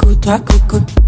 Coucou toi. Coucou.